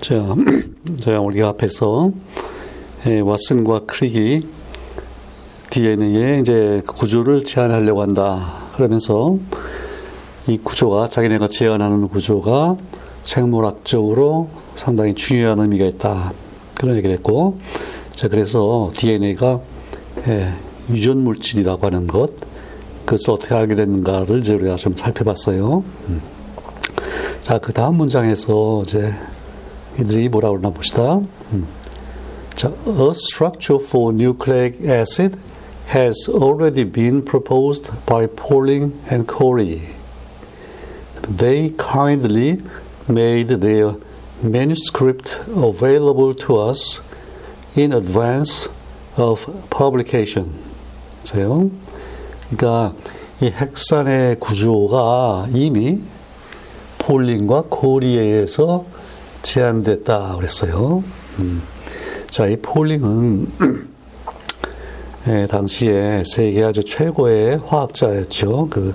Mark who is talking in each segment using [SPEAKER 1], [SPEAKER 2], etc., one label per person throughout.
[SPEAKER 1] 자, 제가 우리 앞에서 예, 왓슨과 크릭이 DNA의 이제 구조를 제안하려고 한다. 그러면서 이 구조가 자기네가 제안하는 구조가 생물학적으로 상당히 중요한 의미가 있다. 그런 얘기를 했고, 자, 그래서 DNA가 예, 유전 물질이라고 하는 것, 그것을 어떻게 알게 됐는가를 이제 우리가 좀 살펴봤어요. 음. 자, 그 다음 문장에서 이제 이들이 뭐라 그러나 봅시다. 음. 자, a structure for nucleic acid has already been proposed by Pauling and Corey. They kindly made their manuscript available to us in advance of publication. 보세요. 그러니까 이 핵산의 구조가 이미 폴링과 코리에 의해서 제한됐다 그랬어요. 음. 자, 이 폴링은 예, 당시에 세계 아주 최고의 화학자였죠. 그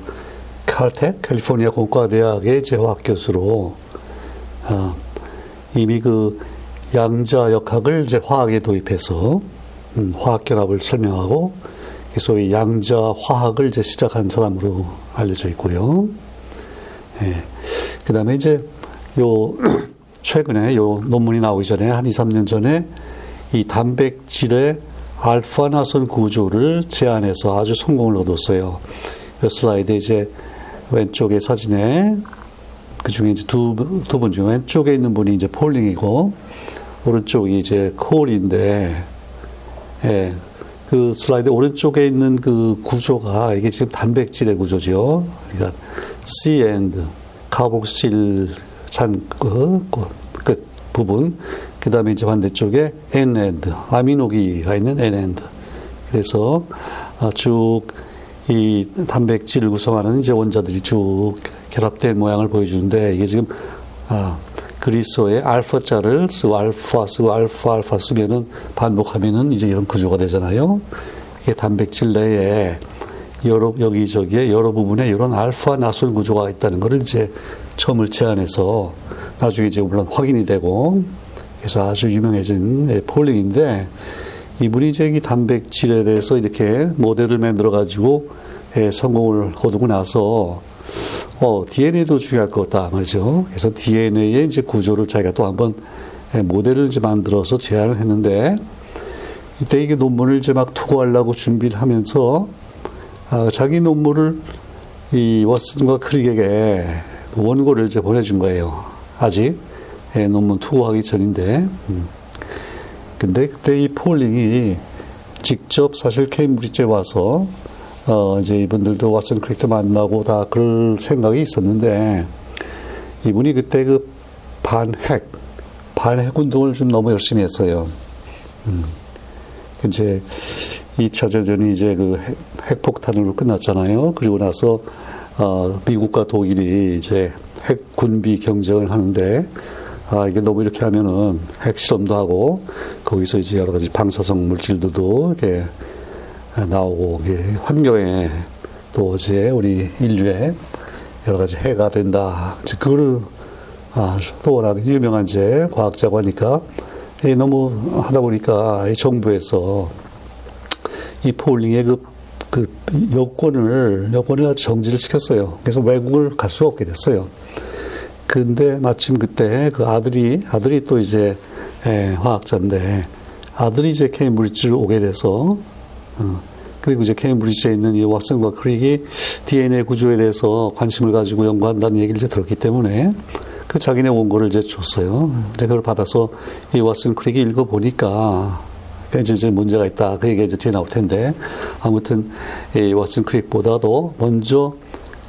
[SPEAKER 1] 칼텍 캘리포니아 공과대학의 재화학 교수로 어, 이미 그 양자 역학을 이제 화학에 도입해서 음, 화학 결합을 설명하고 소위 양자 화학을 이제 시작한 사람으로 알려져 있고요. 예. 그 다음에 이제 요 최근에 요 논문이 나오기 전에 한 2, 3년 전에 이 단백질의 알파 나선 구조를 제안해서 아주 성공을. 이 슬라이드 이제 왼쪽의 사진에 그 중에 이제 두, 두 분 중에 왼쪽에 있는 분이 이제 폴링이고 오른쪽이 이제 콜인데, 예, 그 슬라이드 오른쪽에 있는 그 구조가 이게 지금 단백질의 구조죠. 그러니까 C and 카복실 잔 그, 그, 끝 부분. 그 다음에 이제 반대쪽에 N end 아미노기가 있는 N end. 그래서 아, 쭉이 단백질을 구성하는 이제 원자들이 쭉 결합된 모양을 보여주는데 이게 지금 아, 그리스어의 알파자를 쓰고 알파 쓰고 알파 알파 쓰면은 반복하면은 이제 이런 구조가 되잖아요. 이게 단백질 내에 여러 여기저기에 여러 부분에 이런 알파 나솔 구조가 있다는 것을 이제 처음을 제안해서 나중에 이제 물론 확인이 되고 그래서 아주 유명해진 폴링인데 이분이 이제 이 단백질에 대해서 이렇게 모델을 만들어 가지고 성공을 거두고 나서 어, DNA도 중요할 것 같다 말이죠. 그래서 DNA의 이제 구조를 자기가 또 한번 모델을 이제 만들어서 제안을 했는데 이때 이게 논문을 이제 막 투고하려고 준비를 하면서 아, 자기 논문을 이 워슨과 크릭에게 원고를 이제 보내준 거예요. 아직 예, 논문 투고하기 전인데. 음. 근데 그때 이 폴링이 직접 사실 케임브리지에 와서 어, 이제 이분들도 왓슨 크릭도 만나고 다 그럴 생각이 있었는데, 이분이 그때 그 반핵, 반핵 운동을 좀 너무 열심히 했어요. 음. 이제 2차 대전이 이제 그 핵, 핵폭탄으로 끝났잖아요. 그리고 나서, 어, 미국과 독일이 이제 핵 군비 경쟁을 하는데, 아, 이게 너무 이렇게 하면은 핵 실험도 하고, 거기서 이제 여러 가지 방사성 물질들도 이렇게 나오고 환경에 또 어제 우리 인류에 여러 가지 해가 된다. 그거를 아, 또 워낙 유명한 제 과학자고 하니까 너무 하다 보니까 이 정부에서 이 폴링의 그, 그 여권을 여권을 정지를 시켰어요. 그래서 외국을 갈 수가 없게 됐어요. 근데 마침 그때 그 아들이 아들이 또 이제 예, 화학자인데 아들이 이제 케임브리지를 오게 돼서 어, 그리고 이제 케임브리지에 있는 이 왓슨과 크릭이 DNA 구조에 대해서 관심을 가지고 연구한다는 얘기를 이제 들었기 때문에 그 자기네 원고를 이제 줬어요. 이제 그걸 받아서 이 왓슨 크릭이 읽어보니까 이제 문제가 있다. 그 얘기가 이제 뒤에 나올 텐데 아무튼 이 왓슨 크릭보다도 먼저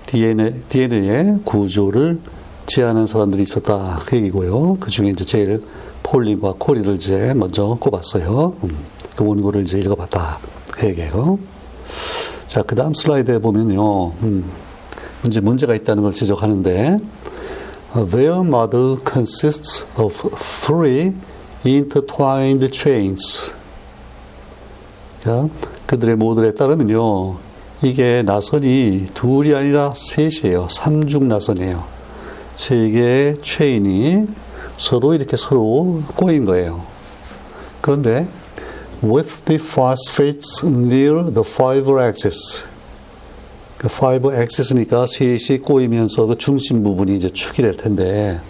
[SPEAKER 1] DNA, DNA의 구조를 제안한 사람들이 있었다. 그 얘기고요. 그 중에 이제 제일 폴링과 코리를 이제 먼저 꼽았어요. 음, 그 원고를 이제 읽어봤다. 그 얘기예요. 자, 그 다음 슬라이드에 보면요. 음, 이제 문제가 있다는 걸 지적하는데, Their model consists of three intertwined chains. 자, 그들의 모델에 따르면요. 이게 나선이 둘이 아니라 셋이에요. 삼중 나선이에요. 세 개의 체인이 서로 이렇게 서로 꼬인 거예요. 그런데 with the phosphates near the fiber axis 그 파이버 액시스니까 셋이 꼬이면서 그 중심 부분이 이제 축이 될 텐데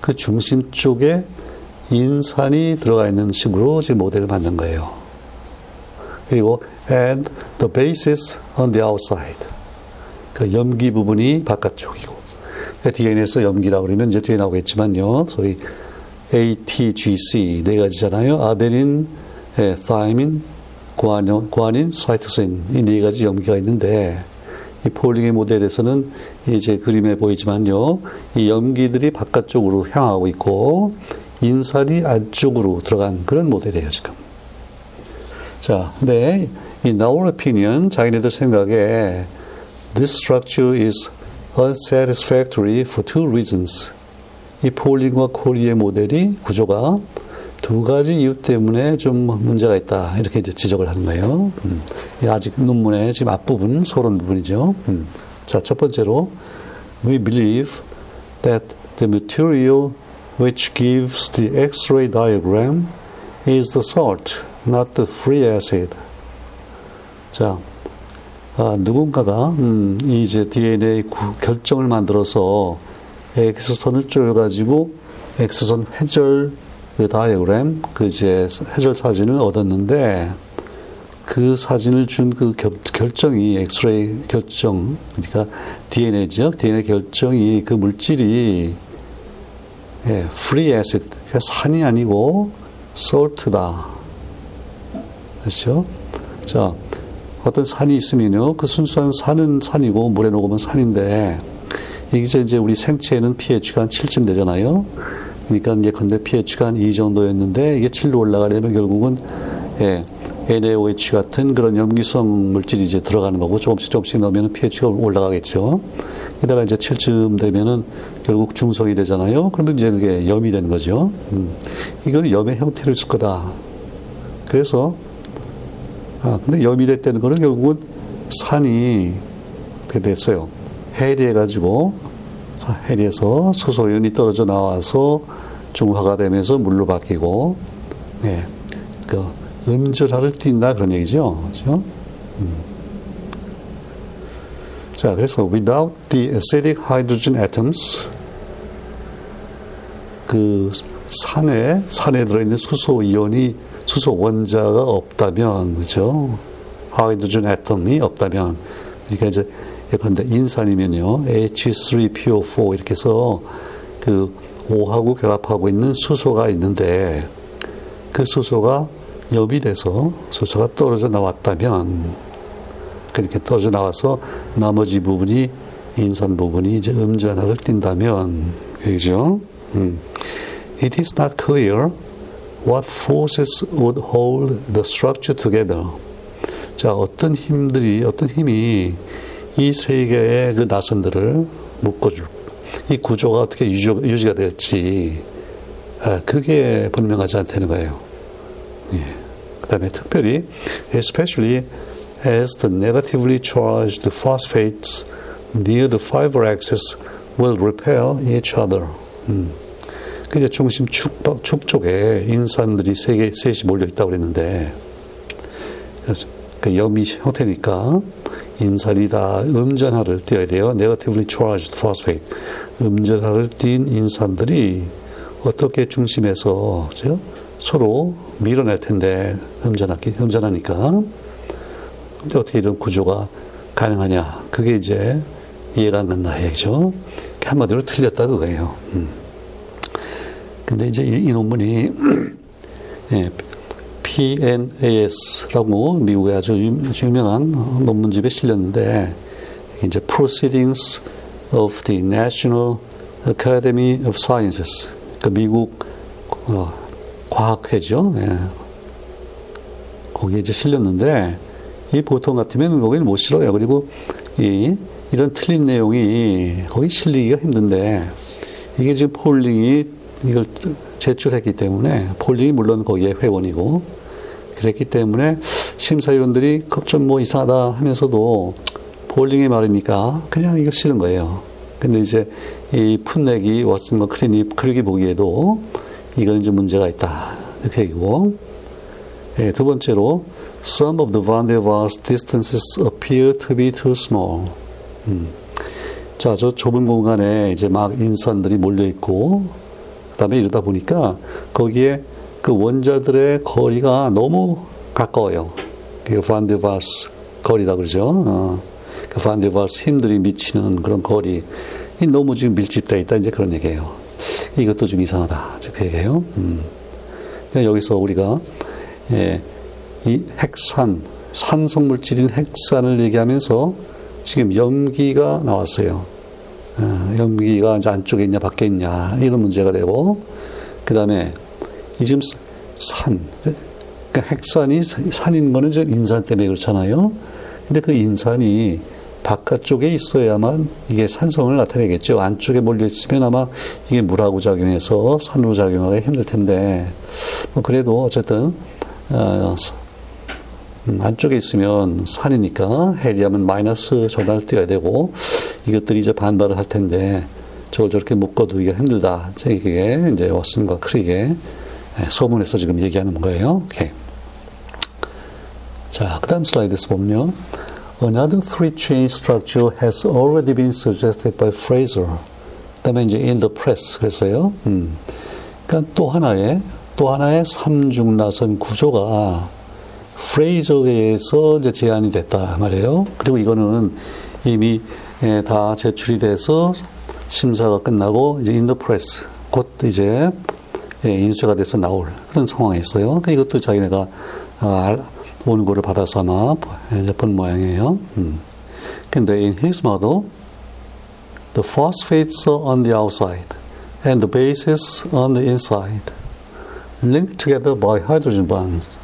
[SPEAKER 1] 그 중심 쪽에 인산이 들어가 있는 식으로 지금 모델을 만든 거예요. 그리고 and the basis on the outside. 그 염기 부분이 바깥쪽이고 DNA에서 염기라고 그러면 이제 뒤에 나오겠지만요. 소위 ATGC 네 가지잖아요. 아데닌, 예, 타이민, 구아닌, 구아닌, 사이토신 이 네 가지 염기가 있는데 이 폴링의 모델에서는 이제 그림에 보이지만요. 이 염기들이 바깥쪽으로 향하고 있고 인살이 안쪽으로 들어간 그런 모델이에요, 지금. 자, 근데 in our opinion, 자기네들 생각에 this structure is unsatisfactory for two reasons. 이 폴링과 코리의 모델이 구조가 두 가지 이유 때문에 좀 문제가 있다. 이렇게 이제 지적을 하는 거예요. 음. 아직 논문의 지금 앞부분, 서론 부분이죠. 음. 자, 첫 번째로, we believe that the material which gives the X-ray diagram is the salt, not the free acid. 자, 아, 누군가가 음, 이제 DNA 구, 결정을 만들어서 X선을 쪼여가지고 X선 회절 그 다이어그램, 그 이제 해절 사진을 얻었는데 그 사진을 준 그 결정이 엑스레이 결정, 그러니까 DNA죠. DNA 결정이 그 물질이 예, free acid, 그러니까 산이 아니고 salt다. 그렇죠? 자, 어떤 산이 있으면요, 그 순수한 산은 산이고 물에 녹으면 산인데 이게 이제 우리 생체에는 pH가 한 7쯤 되잖아요. 그러니까 예컨대 pH가 한 2 정도였는데 이게 7로 올라가려면 결국은 예, NaOH 같은 그런 염기성 물질이 이제 들어가는 거고 조금씩 조금씩 넣으면 pH가 올라가겠죠. 게다가 이제 7쯤 되면은 결국 중성이 되잖아요. 그러면 이제 그게 염이 되는 거죠. 음. 이거는 염의 형태를 쓸 거다. 그래서 아 근데 염이 됐다는 거는 결국은 산이 어떻게 됐어요. 해리해가지고 해리에서 수소연이 떨어져 나와서 중화가 되면서 물로 바뀌고, 예, 그 음절하를 띈다 그런 얘기죠. 그렇죠? 음. 자, 그래서 without the acidic hydrogen atoms, 그 산에 산에 들어 있는 수소 이온이 수소 원자가 없다면, 그렇죠? 하이드로젠 애텀이 없다면, 그러니까 이제 예컨대 인산이면요, H3PO4 이렇게 해서 그 5하고 결합하고 있는 수소가 있는데 그 수소가 염이 돼서 수소가 떨어져 나왔다면 그렇게 떨어져 나와서 나머지 부분이 인산 부분이 이제 음전하를 띈다면 그죠? 음. It is not clear what forces would hold the structure together. 자, 어떤 힘들이, 어떤 힘이 이세 개의 그 나선들을 묶어줄 이 구조가 어떻게 유지, 유지가 될지 아, 그게 분명하지 않다는 거예요. 예. 그 다음에 특별히 especially as the negatively charged phosphates near the fiber axis will repel each other. 음. 그 중심 축, 축 쪽에 인산들이 세 개, 셋이 몰려 있다고 그랬는데, 그 염이 형태니까, 인산이다. 음전하를 띄어야 돼요. negatively charged phosphate. 음전하를 띈 인산들이 어떻게 중심에서 그죠? 서로 밀어낼 텐데 음전하기 음전하니까. 근데 어떻게 이런 구조가 가능하냐? 그게 이제 이해가 안 간다 얘기죠. 한마디로 틀렸다 그거예요. 음. 근데 이제 이, 이 논문이 예, PNAS라고 미국의 아주 유명한 논문집에 실렸는데 이제 Proceedings of the National Academy of Sciences 그 미국 어, 과학회죠. 예. 거기에 이제 실렸는데 이 보통 같으면 거기는 못 실어요. 그리고 이 이런 틀린 내용이 거기 실리기가 힘든데 이게 지금 폴링이 이걸 제출했기 때문에 폴링이 물론 거기에 회원이고 그랬기 때문에 심사위원들이 좀 뭐 이상하다 하면서도 볼링의 말이니까 그냥 이걸 싫은 거예요. 근데 이제 이 풋내기 왓슨과 크리니 크릭이 보기에도 이건 이제 문제가 있다 이렇게 얘기고 예, 두 번째로 some of the van der Waals distances appear to be too small. 음. 자, 저 좁은 공간에 이제 막 인산들이 몰려 있고 그다음에 이러다 보니까 거기에 그 원자들의 거리가 너무 가까워요. 그 반데바스 거리다 그러죠. 어. 그 반데바스 힘들이 미치는 그런 거리. 이 너무 지금 밀집되어 있다 이제 그런 얘기예요. 이것도 좀 이상하다. 그 얘기예요. 음. 여기서 우리가 예, 이 핵산, 산성 물질인 핵산을 얘기하면서 지금 염기가 나왔어요. 어, 염기가 이제 안쪽에 있냐 밖에 있냐 이런 문제가 되고 그 다음에 이 지금 산, 그러니까 핵산이 산인 거는 이제 인산 때문에 그렇잖아요. 근데 그 인산이 바깥쪽에 있어야만 이게 산성을 나타내겠죠. 안쪽에 몰려 있으면 아마 이게 물하고 작용해서 산으로 작용하기 힘들 텐데, 뭐 그래도 어쨌든, 어, 음, 안쪽에 있으면 산이니까 헬리엄은 마이너스 전환을 띄어야 되고 이것들이 이제 반발을 할 텐데 저걸 저렇게 묶어두기가 힘들다. 이게 이제 워슨과 크릭의 소문에서 지금 얘기하는 거예요. 자, 그 다음 슬라이드에서 보면요. Another three-chain structure has already been suggested by Fraser. 그 다음에 이제 in the press 그랬어요. 음. 그러니까 또 하나의, 또 하나의 삼중나선 구조가 프레이저에 의해서 이제 제안이 됐다 말이에요. 그리고 이거는 이미 예, 다 제출이 돼서 심사가 끝나고 이제 in the press 곧 이제 예, 인쇄가 돼서 나올 그런 상황에 있어요. 그러니까 이것도 자기네가 아, 원고를 받아서 아마 이제 본 모양이에요. 음. 근데 in his model, the phosphates on the outside and the bases on the inside, linked together by hydrogen bonds.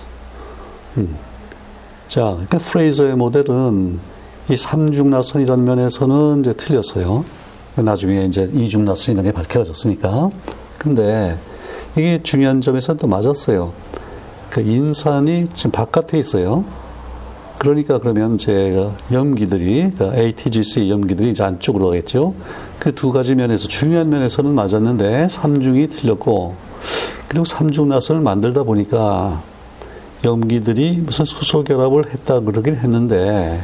[SPEAKER 1] 음. 자, 그러니까 프레이저의 모델은 이 삼중나선이라는 면에서는 이제 틀렸어요. 나중에 이제 이중나선이라는 게 밝혀졌으니까. 근데 이게 중요한 점에서 또 맞았어요. 그 인산이 지금 바깥에 있어요. 그러니까 그러면 제가 염기들이, 그 ATGC 염기들이 이제 안쪽으로 가겠죠. 그 두 가지 면에서 중요한 면에서는 맞았는데 삼중이 틀렸고, 그리고 삼중 나선을 만들다 보니까 염기들이 무슨 수소 결합을 했다 그러긴 했는데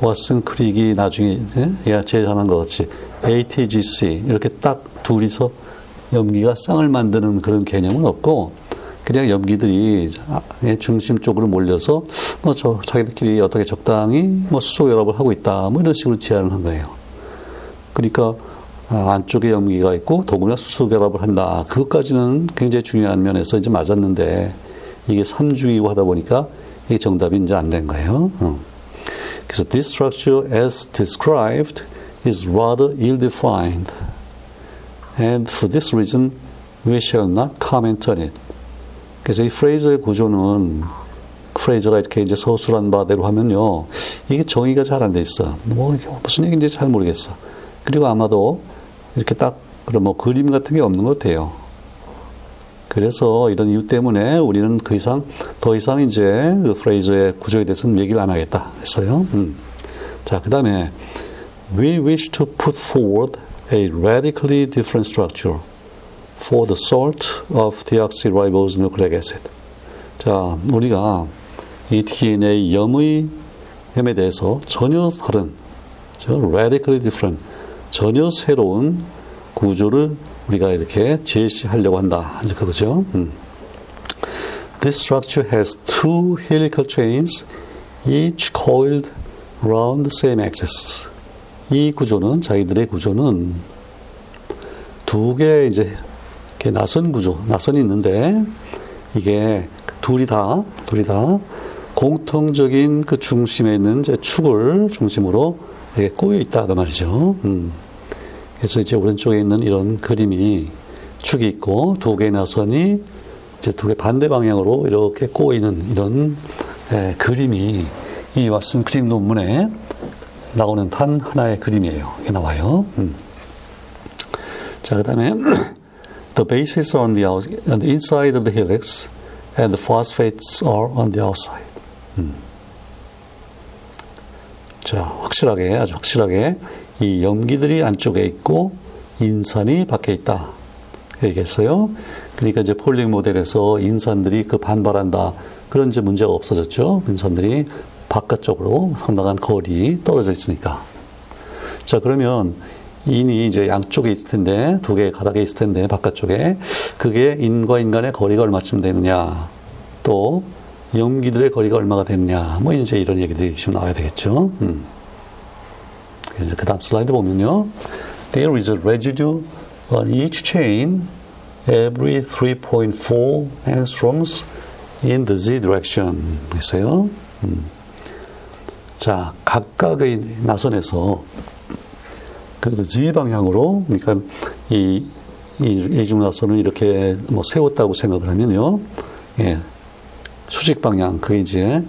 [SPEAKER 1] 왓슨 크릭이 나중에 예? 제안한 것 같이 ATGC 이렇게 딱 둘이서 염기가 쌍을 만드는 그런 개념은 없고 그냥 염기들이 중심 쪽으로 몰려서 뭐 저 자기들끼리 어떻게 적당히 뭐 수소 결합을 하고 있다 뭐 이런 식으로 제안을 한 거예요. 그러니까 안쪽에 염기가 있고 더구나 수소 결합을 한다. 그것까지는 굉장히 중요한 면에서 이제 맞았는데 이게 3주이고 하다 보니까 이게 정답이 이제 안 된 거예요. 어. 그래서 this structure as described is rather ill-defined. And for this reason, we shall not comment on it. 그래서 이 프레이저의 구조는 프레이저가 이렇게 이제 서술한 바대로 하면요. 이게 정의가 잘 안 돼 있어. 뭐, 무슨 얘기인지 잘 모르겠어. 그리고 아마도 이렇게 딱, 그런 뭐 그림 같은 게 없는 것 같아요. 그래서 이런 이유 때문에 우리는 그 이상 더 이상 이제 그 프레이저의 구조에 대해서는 얘기를 안 하겠다 했어요. 음. 자, 그 다음에 we wish to put forward a radically different structure for the salt of deoxyribose nucleic acid. 자, 우리가 이 DNA 염의 염에 대해서 전혀 다른, radically different, 전혀 새로운 구조를 우리가 이렇게 제시하려고 한다. 이제 그거죠. 음. This structure has two helical chains, each coiled around the same axis. 이 구조는 자기들의 구조는 두개 이제 이렇게 나선 구조, 나선이 있는데 이게 둘이 다 둘이 다 공통적인 그 중심에 있는 이제 축을 중심으로 꼬여 있다 그 말이죠. 음. 그래서 이제 오른쪽에 있는 이런 그림이 축이 있고 두 개의 나선이 이제 두 개 반대 방향으로 이렇게 꼬이는 이런 에, 그림이 이 왓슨 크림 논문에 나오는 단 하나의 그림이에요. 이게 나와요. 음. 자, 그 다음에 the bases are on the, out, on the inside of the helix and the phosphates are on the outside. 음. 자, 확실하게, 아주 확실하게 이 염기들이 안쪽에 있고 인산이 밖에 있다. 얘기했어요. 그러니까 이제 폴링 모델에서 인산들이 그 반발한다. 그런 이제 문제가 없어졌죠. 인산들이 바깥쪽으로 상당한 거리 떨어져 있으니까. 자, 그러면 인이 이제 양쪽에 있을 텐데, 두 개의 가닥에 있을 텐데, 바깥쪽에. 그게 인과 인간의 거리가 얼마쯤 되느냐. 또, 염기들의 거리가 얼마가 되느냐. 뭐, 이제 이런 얘기들이 지금 나와야 되겠죠. 음. 그 다음 슬라이드 보면요. There is a residue on each chain every 3.4 angstroms in the z direction. 있어요. 음. 자, 각각의 나선에서 그 z 방향으로, 그러니까 이, 이, 이중나선을 이렇게 뭐 세웠다고 생각을 하면요. 예. 수직 방향, 그게 이제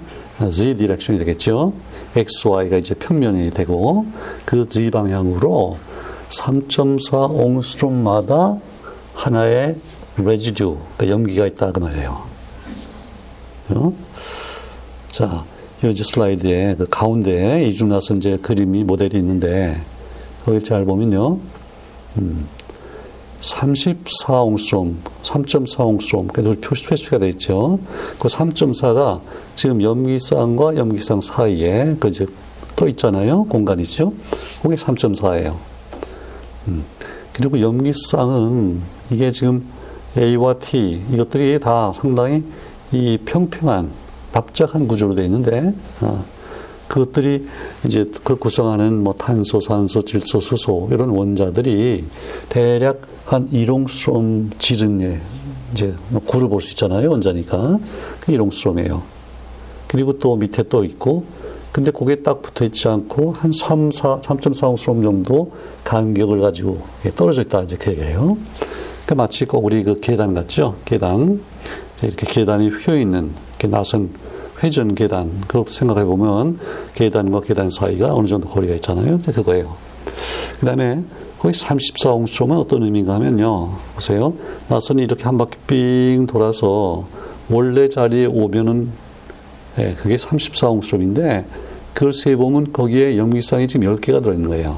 [SPEAKER 1] z 디렉션이 되겠죠. x, y가 이제 평면이 되고, 그 z 방향으로 3.4 옹스트롬마다 하나의 residue, 그러니까 염기가 있다 그 말이에요. 어? 자, 이 슬라이드에 그 가운데 이중나선 이제 그림이 모델이 있는데 거기 잘 보면요. 음, 34옹스롬, 3.4옹스롬, 그래도 표시, 표시가 되어 있죠. 그 3.4가 지금 염기쌍과 염기쌍 사이에 그 이제 떠 있잖아요. 공간이죠. 그게 3.4예요. 음, 그리고 염기쌍은 이게 지금 A와 T 이것들이 다 상당히 이 평평한 납작한 구조로 되어 있는데 어, 그것들이 이제 그걸 구성하는 뭐 탄소, 산소, 질소, 수소 이런 원자들이 대략 한 일용수롬 지름에 이제 구를 볼 수 있잖아요 원자니까 그 일용수롬이에요. 그리고 또 밑에 또 있고 근데 거기에 딱 붙어 있지 않고 한 3, 4, 3.4옹스롬 정도 간격을 가지고 떨어져 있다 이제 그 얘기예요. 그 마치 꼭 우리 그 계단 같죠? 계단 이렇게 계단이 휘어 있는 이렇게 나선 회전 계단 그렇게 생각해 보면 계단과 계단 사이가 어느 정도 거리가 있잖아요. 그거예요. 그 다음에 거기 34옹스트롬은 어떤 의미인가 하면요. 보세요. 나선이 이렇게 한 바퀴 삥 돌아서 원래 자리에 오면은 예, 그게 34옹스트롬인데 그걸 세 보면 거기에 염기쌍이 지금 10개가 들어 있는 거예요.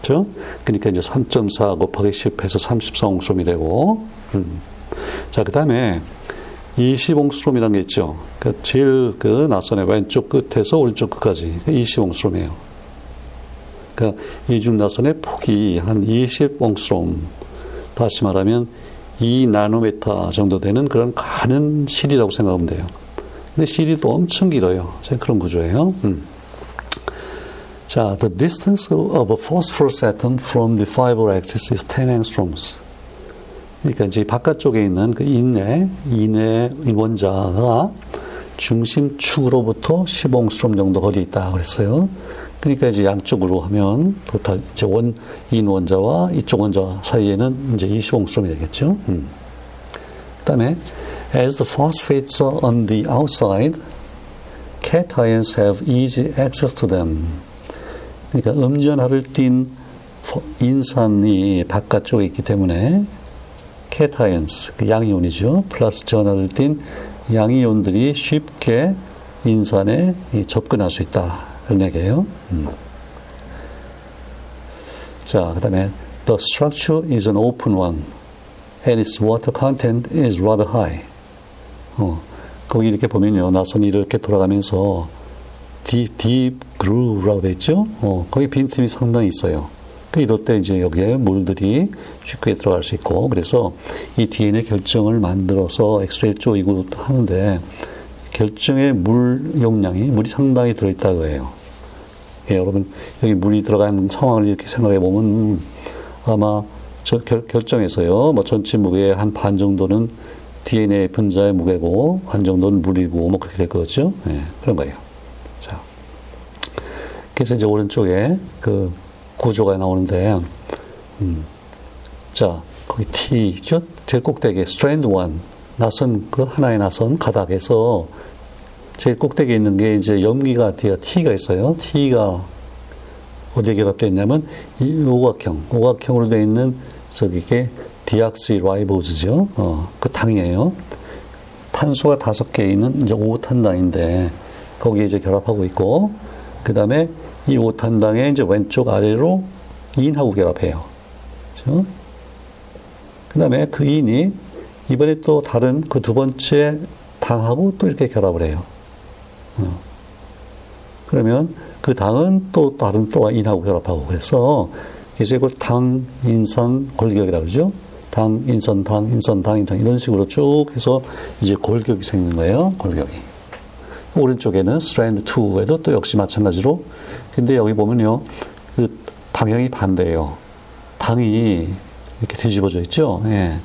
[SPEAKER 1] 그죠? 그러니까 이제 3.4 곱하기 10해서 34옹스트롬이 되고 음. 자, 그 다음에 20옹스트롬이라는 게 있죠. 그 제일 그 나선의 왼쪽 끝에서 오른쪽 끝까지 20옹스트롬이에요. 그러니까 이중 나선의 폭이 한 20옹스트롬. 다시 말하면 2 나노메타 정도 되는 그런 가는 실이라고 생각하면 돼요. 근데 실이 또 엄청 길어요. 그런 구조예요. 음. 자, the distance of a phosphorus atom from the fiber axis is 10 angstroms. 그러니까 이제 바깥쪽에 있는 그 인내, 인내 원자가 중심축으로부터 10옹스트롬 정도 거리에 있다 그랬어요. 그러니까 이제 양쪽으로 하면 토탈 이제 원, 인 원자와 이쪽 원자 사이에는 이제 20옹스트롬이 되겠죠. 음. 그 다음에 as the phosphates are on the outside, cations have easy access to them. 그러니까 음전하를 띤 인산이 바깥쪽에 있기 때문에 cations, 그 양이온이죠. 플러스 전하를 띤 양이온들이 쉽게 인산에 접근할 수 있다. 이런 얘기예요. 음. 자, 그 다음에 The structure is an open one and its water content is rather high. 어, 거기 이렇게 보면요. 나선이 이렇게 돌아가면서 deep, deep groove라고 돼 있죠. 어, 거기 빈틈이 상당히 있어요. 그 이럴 때 이제 여기에 물들이 쉽게 들어갈 수 있고 그래서 이 DNA 결정을 만들어서 엑스레이 쪼이고 하는데 결정의 물 용량이 물이 상당히 들어있다고 해요. 예, 여러분 여기 물이 들어간 상황을 이렇게 생각해 보면 아마 저 결, 결정에서요 뭐 전체 무게의 한 반 정도는 DNA 분자의 무게고 한 정도는 물이고 뭐 그렇게 될 거죠. 예, 그런 거예요. 자, 그래서 이제 오른쪽에 그 구조가 나오는데, 음, 자, 거기 T죠? 제일 꼭대기에 strand one, 나선, 그 하나의 나선 가닥에서 제일 꼭대기에 있는 게 이제 염기가 T가, T가 있어요. T가 어디에 결합되어 있냐면 이 오각형, 오각형으로 되어 있는 저기 게 디악시 라이보즈죠. 어, 그 당이에요. 탄소가 다섯 개 있는 이제 오탄당인데 거기에 이제 결합하고 있고 그 다음에 이 오탄당의 이제 왼쪽 아래로 인하고 결합해요. 그렇죠? 그 다음에 그 인이 이번에 또 다른 그 두 번째 당하고 또 이렇게 결합을 해요. 어. 그러면 그 당은 또 다른 또 인하고 결합하고 그래서 이제 이걸 당, 인산, 골격이라고 그러죠. 당, 인산, 당, 인산, 당, 인산 이런 식으로 쭉 해서 이제 골격이 생기는 거예요. 골격이. 오른쪽에는 strand 2에도 또 역시 마찬가지로 근데 여기 보면요. 그 방향이 반대예요. 당이 이렇게 뒤집어져 있죠. 예.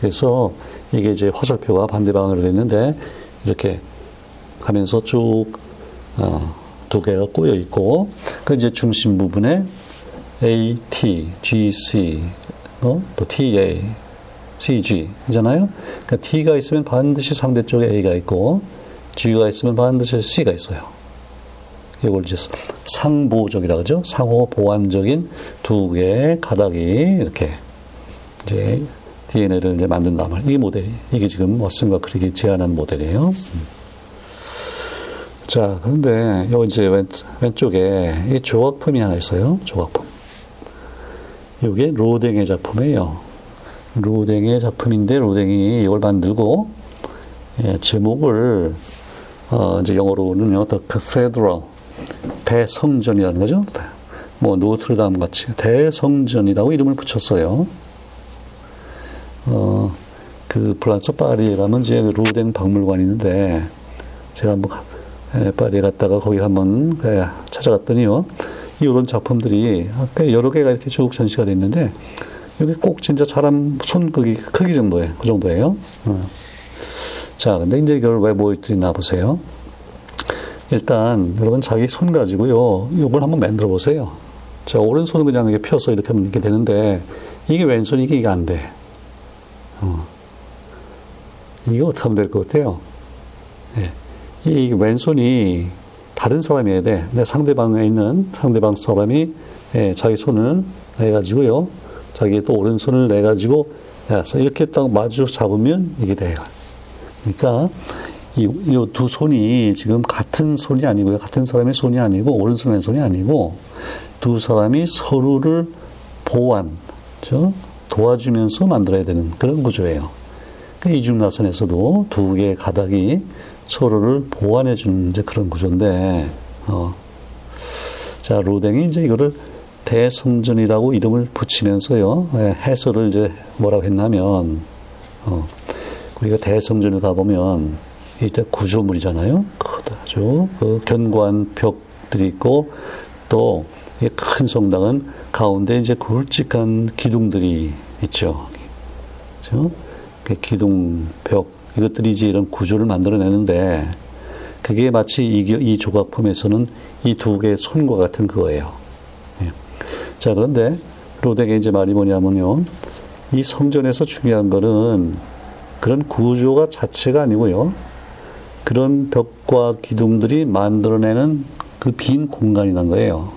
[SPEAKER 1] 그래서 이게 이제 화살표가 반대 방향으로 됐는데 이렇게 가면서 쭉, 어, 두 개가 꼬여 있고, 그 이제 중심 부분에 A, T, G, C, 어? 또 T, A, C, G 이잖아요. 그러니까 T가 있으면 반드시 상대 쪽에 A가 있고, G가 있으면 반드시 C가 있어요. 이걸 이제 상보적이라 그러죠. 상호 보완적인 두 개의 가닥이 이렇게 이제 DNA를 이제 만든단 말이에요. 이 모델이, 이게 지금 워슨과 크릭이 제안한 모델이에요. 자, 그런데 요 이제 왼, 왼쪽에 이 조각품이 하나 있어요. 조각품. 이게 로댕의 작품이에요. 로댕의 작품인데 로댕이 이걸 만들고 예, 제목을 어, 이제 영어로는요, The Cathedral 대성전이라는 거죠. 뭐 노트르담 같이 대성전이라고 이름을 붙였어요. 어, 그 프랑스 파리에 가면 이제 로댕 박물관이 있는데 제가 한번 예, 파리에 갔다가 거기 한번 예, 찾아갔더니요. 이런 작품들이 여러 개가 이렇게 쭉 전시가 돼 있는데 여기 꼭 진짜 사람 손 크기 크기 정도에 그 정도예요. 어. 자, 근데 이제 이걸 왜 보여드리나 보세요. 일단 여러분 자기 손 가지고요. 이걸 한번 만들어 보세요. 자, 오른손은 그냥 이렇게 펴서 이렇게 하면 이렇게 되는데 이게 왼손이 이게 안 돼. 어. 이게 어떻게 하면 될 것 같아요? 예. 이 왼손이 다른 사람이어야 돼. 내 상대방에 있는 상대방 사람이 예, 자기 손을 내 가지고요. 자기 또 오른손을 내 가지고 이렇게 딱 마주 잡으면 이게 돼요. 그러니까 이두 손이 지금 같은 손이 아니고요. 같은 사람의 손이 아니고 오른손 왼손이 아니고 두 사람이 서로를 보완, 저 도와주면서 만들어야 되는 그런 구조예요. 그 이중나선에서도 두 개의 가닥이 서로를 보완해 주는 이제 그런 구조인데, 어. 자, 로댕이 이제 이거를 대성전이라고 이름을 붙이면서요, 예, 해설을 이제 뭐라고 했냐면, 어, 우리가 대성전에 가보면, 이때 구조물이잖아요. 아주 그 견고한 벽들이 있고, 또, 큰 성당은 가운데 이제 굵직한 기둥들이 있죠. 그렇죠? 그 기둥 벽, 이것들이 이제 이런 구조를 만들어내는데 그게 마치 이, 이 조각품에서는 이 두 개의 손과 같은 그거예요. 예. 자, 그런데 로덱의 이제 말이 뭐냐면요. 이 성전에서 중요한 거는 그런 구조가 자체가 아니고요. 그런 벽과 기둥들이 만들어내는 그 빈 공간이란 거예요.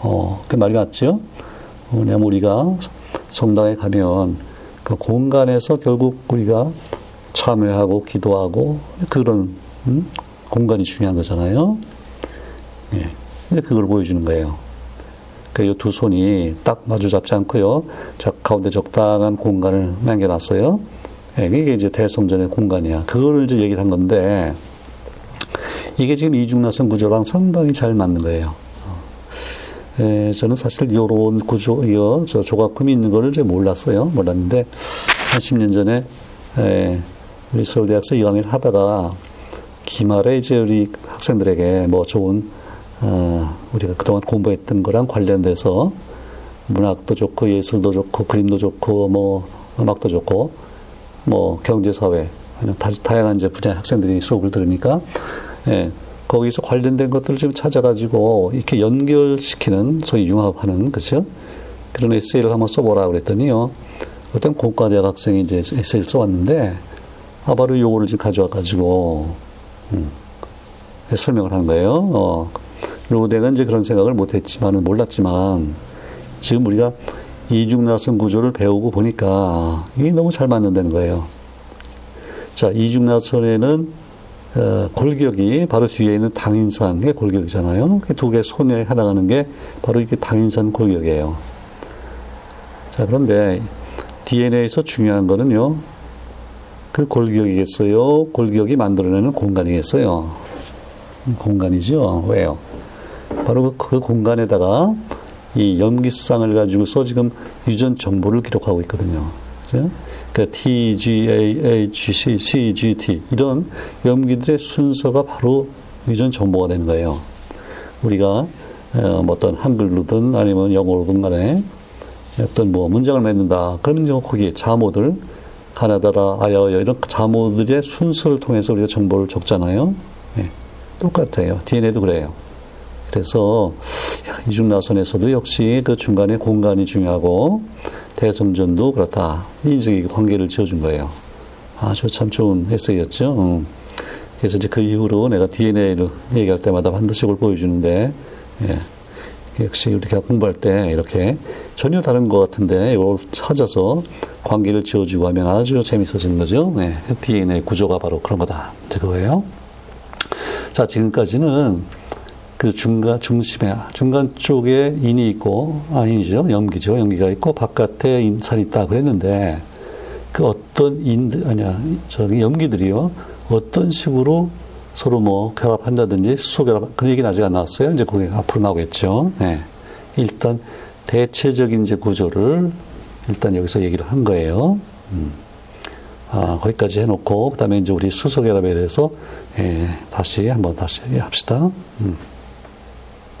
[SPEAKER 1] 어, 그 말이 맞죠? 뭐냐면 우리가 성당에 가면 그 공간에서 결국 우리가 참여하고 기도하고 그런 음? 공간이 중요한 거잖아요. 예. 근데 그걸 보여주는 거예요. 그두 손이 딱 마주 잡지 않고요. 자, 가운데 적당한 공간을 남겨놨어요. 예, 이게 이제 대성전의 공간이야. 그걸 이제 얘기를 한 건데, 이게 지금 이중나선 구조랑 상당히 잘 맞는 거예요. 예, 저는 사실 이런 구조, 이거, 저 조각품이 있는 거를 잘 몰랐어요. 몰랐는데, 한 10년 전에, 예, 우리 서울대학교 이강의를 하다가 기말에 이제 우리 학생들에게 뭐 좋은 어, 우리가 그동안 공부했던 거랑 관련돼서 문학도 좋고 예술도 좋고 그림도 좋고 뭐 음악도 좋고 뭐 경제 사회 다, 다양한 이제 분야 학생들이 수업을 들으니까 예, 거기서 관련된 것들을 좀 찾아가지고 이렇게 연결시키는 소위 융합하는 그죠? 그런 에세이를 한번 써보라 그랬더니요. 어떤 공과대학 학생이 이제 에세이를 써왔는데 아, 바로 요거를 지금 가져와 가지고 음, 설명을 한 거예요. 어, 그리고 내가 이제 그런 생각을 못했지만은 몰랐지만 지금 우리가 이중나선 구조를 배우고 보니까 이게 너무 잘 맞는다는 거예요. 자, 이중나선에는 어, 골격이 바로 뒤에 있는 당인산의 골격이잖아요. 두 개 손에 해당하는 게 바로 이게 당인산 골격이에요. 자, 그런데 DNA에서 중요한 거는요, 그 골격이겠어요? 골격이 만들어내는 공간이겠어요? 공간이죠. 왜요? 바로 그, 그 공간에다가 이 염기쌍을 가지고서 지금 유전 정보를 기록하고 있거든요. 그죠? 그러니까 T, G, A, H, C, C, G, T 이런 염기들의 순서가 바로 유전 정보가 되는 거예요. 우리가 어, 뭐 어떤 한글로든 아니면 영어로든 간에 어떤 뭐 문장을 맺는다. 그러면 거기 자모들 가나다라, 아야어여 이런 자모들의 순서를 통해서 우리가 정보를 적잖아요. 네. 똑같아요. DNA도 그래요. 그래서 이중나선에서도 역시 그 중간에 공간이 중요하고 대성전도 그렇다. 이제 관계를 지어준 거예요. 아주 참 좋은 에세이였죠. 음. 그래서 이제 그 이후로 내가 DNA를 얘기할 때마다 반드시 이걸 보여주는데, 예. 역시 우리가 공부할 때 이렇게 전혀 다른 것 같은데 이걸 찾아서 관계를 지어주고 하면 아주 재밌어지는 거죠. 네. DNA 구조가 바로 그런 거다. 그거예요. 자, 지금까지는 그 중간, 중심에, 중간 쪽에 인이 있고, 아니죠. 염기죠. 염기가 있고, 바깥에 인살이 있다. 그랬는데, 그 어떤 인, 아니야, 저기 염기들이요. 어떤 식으로 서로 뭐 결합한다든지 수소 결합, 그런 얘기는 아직 안 나왔어요. 이제 그게 앞으로 나오겠죠. 네. 일단 대체적인 이제 구조를 일단 여기서 얘기를 한 거예요. 음. 아, 거기까지 해놓고, 그 다음에 이제 우리 수소 결합에 대해서, 예, 다시 한번 다시 합시다. 음.